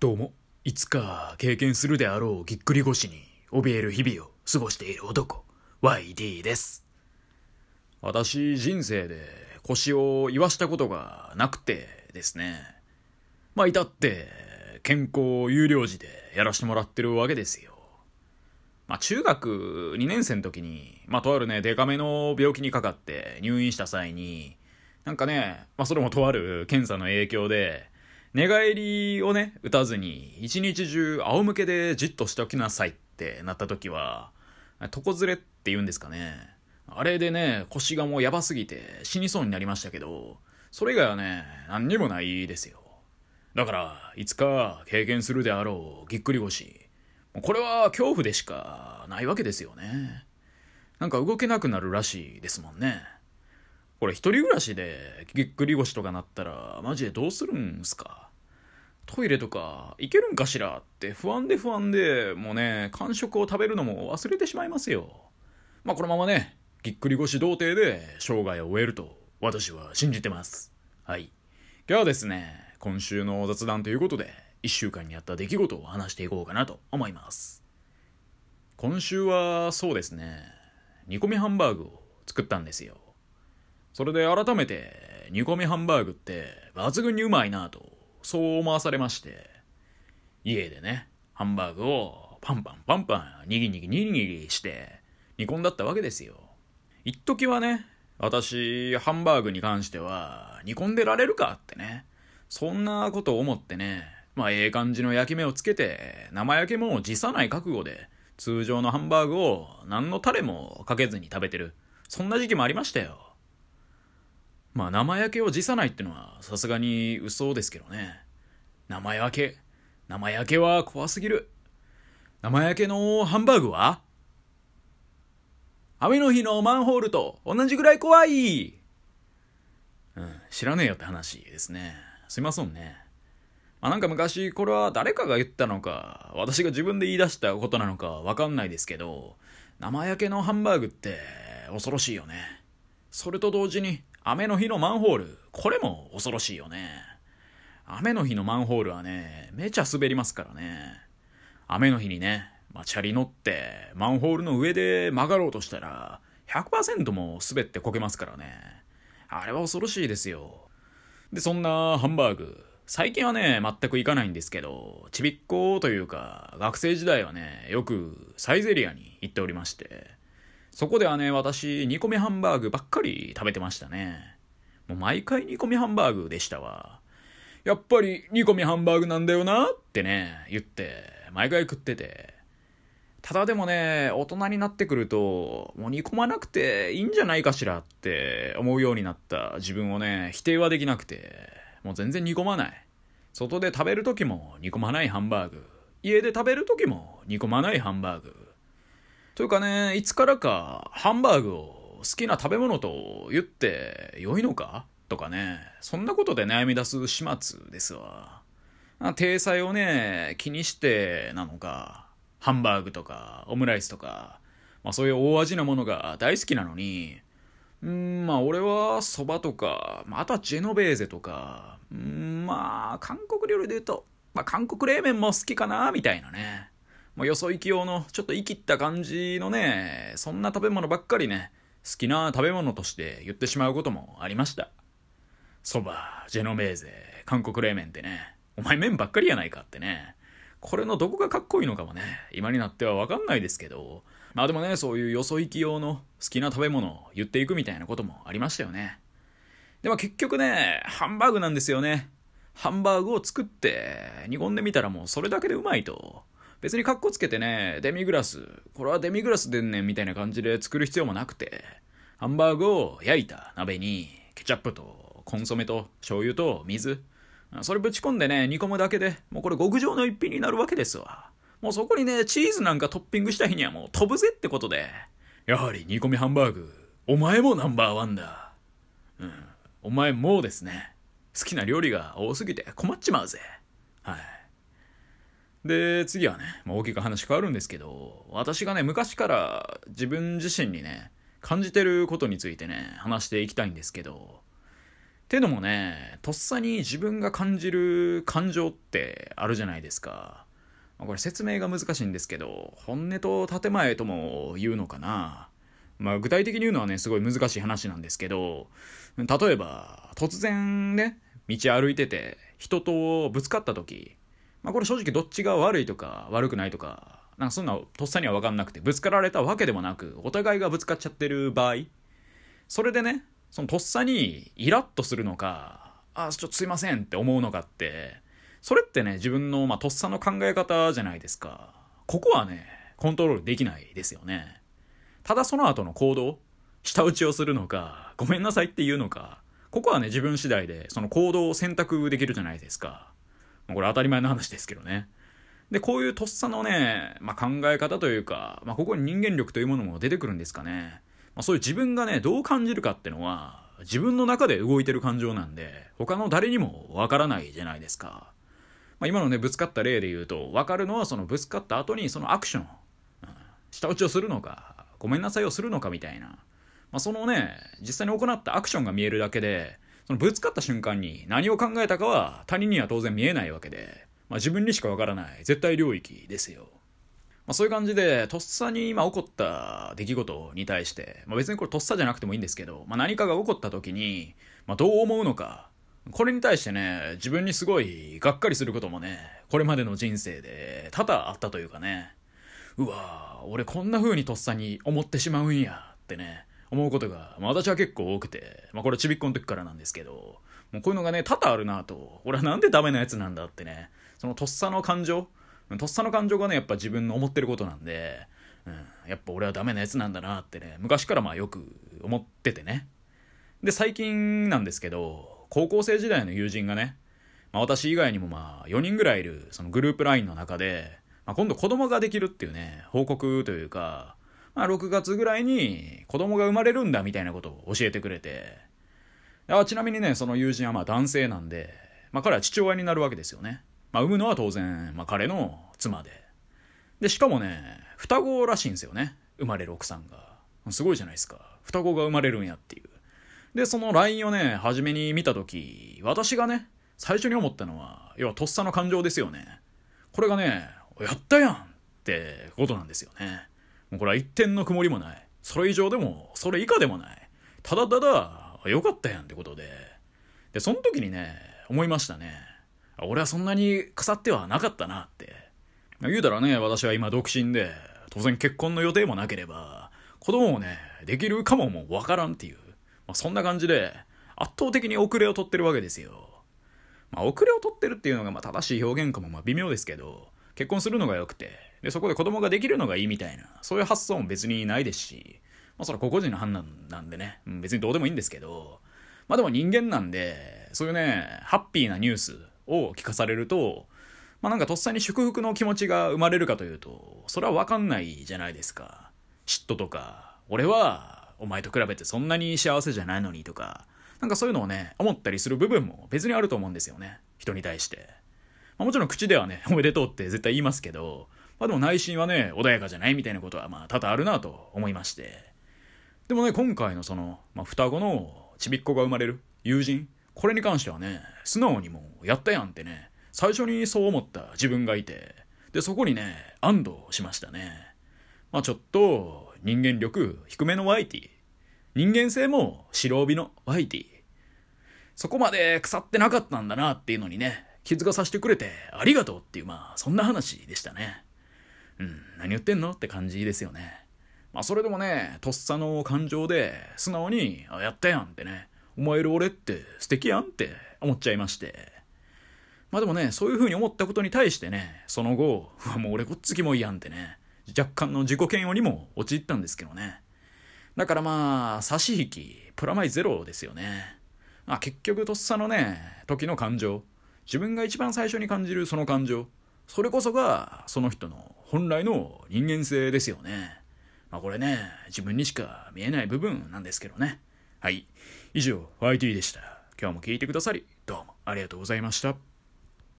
どうも、いつか経験するであろうぎっくり腰に怯える日々を過ごしている男、YD です。私、人生で腰を言わしたことがなくてですね。まあ、至って、健康有料児でやらしてもらってるわけですよ。まあ、中学2年生の時に、まあ、とあるね、デカめの病気にかかって入院した際に、なんかね、まあ、それもとある検査の影響で、寝返りをね、打たずに、一日中仰向けでじっとしておきなさいってなった時は、床ずれって言うんですかね。あれでね、腰がもうやばすぎて死にそうになりましたけど、それ以外はね、何にもないですよ。だから、いつか経験するであろうぎっくり腰。これは恐怖でしかないわけですよね。なんか動けなくなるらしいですもんね。これ一人暮らしでぎっくり腰とかなったらマジでどうするんすか？トイレとか行けるんかしら？って不安で不安でもうね間食を食べるのも忘れてしまいますよ。まあこのままねぎっくり腰童貞で生涯を終えると私は信じてます。はい。今日はですね今週の雑談ということで1週間にあった出来事を話していこうかなと思います。今週はそうですね煮込みハンバーグを作ったんですよ。それで改めて煮込みハンバーグって抜群にうまいなとそう思わされまして家でねハンバーグをパンパンパンパンにぎにぎにぎにぎして煮込んだったわけですよ。一時はね私ハンバーグに関しては煮込んでられるかってねそんなこと思ってねまあええ感じの焼き目をつけて生焼けも辞さない覚悟で通常のハンバーグを何のタレもかけずに食べてるそんな時期もありましたよ。まあ生焼けを辞さないってのはさすがに嘘ですけどね。生焼け。生焼けは怖すぎる。生焼けのハンバーグは？雨の日のマンホールと同じぐらい怖いうん、知らねえよって話ですね。すいませんね。まあなんか昔これは誰かが言ったのか、私が自分で言い出したことなのかわかんないですけど、生焼けのハンバーグって恐ろしいよね。それと同時に雨の日のマンホール、これも恐ろしいよね。雨の日のマンホールはね、めちゃ滑りますからね。雨の日にね、まあ、チャリ乗って、マンホールの上で曲がろうとしたら、100%も滑ってこけますからね。あれは恐ろしいですよ。で、そんなハンバーグ、最近はね、全く行かないんですけど、ちびっ子というか、学生時代はね、よくサイゼリアに行っておりまして、そこではね、私、煮込みハンバーグばっかり食べてましたね。もう毎回煮込みハンバーグでしたわ。やっぱり煮込みハンバーグなんだよなってね、言って、毎回食ってて。ただでもね、大人になってくると、もう煮込まなくていいんじゃないかしらって思うようになった自分をね、否定はできなくて、もう全然煮込まない。外で食べる時も煮込まないハンバーグ。家で食べる時も煮込まないハンバーグ。というかね、いつからかハンバーグを好きな食べ物と言って良いのか？とかね、そんなことで悩み出す始末ですわ。体裁をね、気にしてなのか、ハンバーグとかオムライスとか、まあそういう大味なものが大好きなのに、うん、まあ俺は蕎麦とか、まあ、あとはジェノベーゼとか、うん、まあ韓国料理で言うと、まあ韓国冷麺も好きかな、みたいなね。もうよそ行き用のちょっと生きった感じのね、そんな食べ物ばっかりね、好きな食べ物として言ってしまうこともありました。蕎麦、ジェノベーゼ、韓国冷麺ってね、お前麺ばっかりやないかってね。これのどこがかっこいいのかもね、今になってはわかんないですけど、まあでもね、そういうよそ行き用の好きな食べ物を言っていくみたいなこともありましたよね。でも結局ね、ハンバーグなんですよね。ハンバーグを作って煮込んでみたらもうそれだけでうまいと。別にカッコつけてね、デミグラス、これはデミグラスでんねんみたいな感じで作る必要もなくて、ハンバーグを焼いた鍋に、ケチャップとコンソメと醤油と水、それぶち込んでね、煮込むだけで、もうこれ極上の一品になるわけですわ。もうそこにね、チーズなんかトッピングした日にはもう飛ぶぜってことで、やはり煮込みハンバーグ、お前もナンバーワンだ。うん、お前もうですね、好きな料理が多すぎて困っちまうぜ。はい。で、次はね、まあ、大きく話変わるんですけど、私がね、昔から自分自身にね、感じてることについてね、話していきたいんですけど、ていうのもね、とっさに自分が感じる感情ってあるじゃないですか。これ説明が難しいんですけど、本音と建前とも言うのかな。まあ具体的に言うのはね、すごい難しい話なんですけど、例えば、突然ね、道歩いてて、人とぶつかった時、まあこれ正直どっちが悪いとか悪くないとか、なんかそんなとっさには分かんなくて、ぶつかられたわけでもなく、お互いがぶつかっちゃってる場合、それでね、そのとっさにイラッとするのか、あ、ちょっとすいませんって思うのかって、それってね、自分の、まあ、とっさの考え方じゃないですか。ここはね、コントロールできないですよね。ただその後の行動、舌打ちをするのか、ごめんなさいって言うのか、ここはね、自分次第で、その行動を選択できるじゃないですか。まこれ当たり前の話ですけどね。で、こういうとっさのね、まあ、考え方というか、まあ、ここに人間力というものも出てくるんですかね。まあ、そういう自分がね、どう感じるかってのは、自分の中で動いてる感情なんで、他の誰にもわからないじゃないですか。まあ、今のね、ぶつかった例で言うと、わかるのはそのぶつかった後にそのアクション、うん、下打ちをするのか、ごめんなさいをするのかみたいな。まあ、そのね、実際に行ったアクションが見えるだけで、そのぶつかった瞬間に何を考えたかは他人には当然見えないわけで、まあ、自分にしかわからない絶対領域ですよ。まあ、そういう感じで、とっさに今起こった出来事に対して、まあ、別にこれとっさじゃなくてもいいんですけど、まあ、何かが起こった時に、ま、どう思うのか、これに対してね、自分にすごいがっかりすることもね、これまでの人生で多々あったというかね、うわぁ俺こんな風にとっさに思ってしまうんやってね、思うことが、まあ、私は結構多くて、まあ、これちびっこの時からなんですけど、もうこういうのがね、多々あるなと、俺はなんでダメなやつなんだってね、そのとっさの感情、とっさの感情がね、やっぱ自分の思ってることなんで、うん、やっぱ俺はダメなやつなんだなってね、昔からまあよく思っててね。で、最近なんですけど、高校生時代の友人がね、まあ、私以外にもまあ4人ぐらいいるそのグループ LINE の中で、まあ、今度子供ができるっていうね、報告というか、まあ、6月ぐらいに子供が生まれるんだみたいなことを教えてくれて、あちなみにね、その友人はまあ男性なんで、まあ彼は父親になるわけですよね。まあ、産むのは当然、まあ、彼の妻で。で、しかもね、双子らしいんですよね。生まれる奥さんが。すごいじゃないですか。双子が生まれるんやっていう。で、その LINE をね、初めに見たとき、私がね、最初に思ったのは、要はとっさの感情ですよね。これがね、やったやんってことなんですよね。もうこれは一点の曇りもない。それ以上でも、それ以下でもない。ただただ、よかったやんってことで。で、その時にね、思いましたね。俺はそんなに腐ってはなかったなって。言うたらね、私は今独身で、当然結婚の予定もなければ、子供もね、できるかももうわからんっていう、まあ、そんな感じで、圧倒的に遅れを取ってるわけですよ。まあ、遅れを取ってるっていうのがま正しい表現かもま微妙ですけど、結婚するのが良くて、で、そこで子供ができるのがいいみたいな、そういう発想も別にないですし、まあそれは個々人の判断なんでね、別にどうでもいいんですけど、まあでも人間なんで、そういうね、ハッピーなニュース、を聞かされると、まあなんかとっさに祝福の気持ちが生まれるかというと、それはわかんないじゃないですか。嫉妬とか、俺はお前と比べてそんなに幸せじゃないのにとか、なんかそういうのをね、思ったりする部分も別にあると思うんですよね。人に対して。まあ、もちろん口ではね、おめでとうって絶対言いますけど、まあでも内心はね、穏やかじゃないみたいなことはまあ多々あるなと思いまして。でもね、今回のその、まあ、双子のちびっ子が生まれる友人、これに関してはね、素直にもやったやんってね、最初にそう思った自分がいて、で、そこにね、安堵しましたね。まあちょっと、人間力低めのワイティ。人間性も白帯のワイティ。そこまで腐ってなかったんだなっていうのにね、気づかさせてくれてありがとうっていう、まあそんな話でしたね。うん、何言ってんのって感じですよね。まあそれでもね、とっさの感情で素直に、あ、やったやんってね、思える俺って素敵やんって思っちゃいまして。まあでもね、そういう風に思ったことに対してね、その後、うわ、もう俺こっちキモいやんってね、若干の自己嫌悪にも陥ったんですけどね。だからまあ、差し引き、プラマイゼロですよね。まあ結局とっさのね、時の感情、自分が一番最初に感じるその感情、それこそがその人の本来の人間性ですよね。まあこれね、自分にしか見えない部分なんですけどね。はい。以上、YT でした。今日も聞いてくださり、どうもありがとうございました。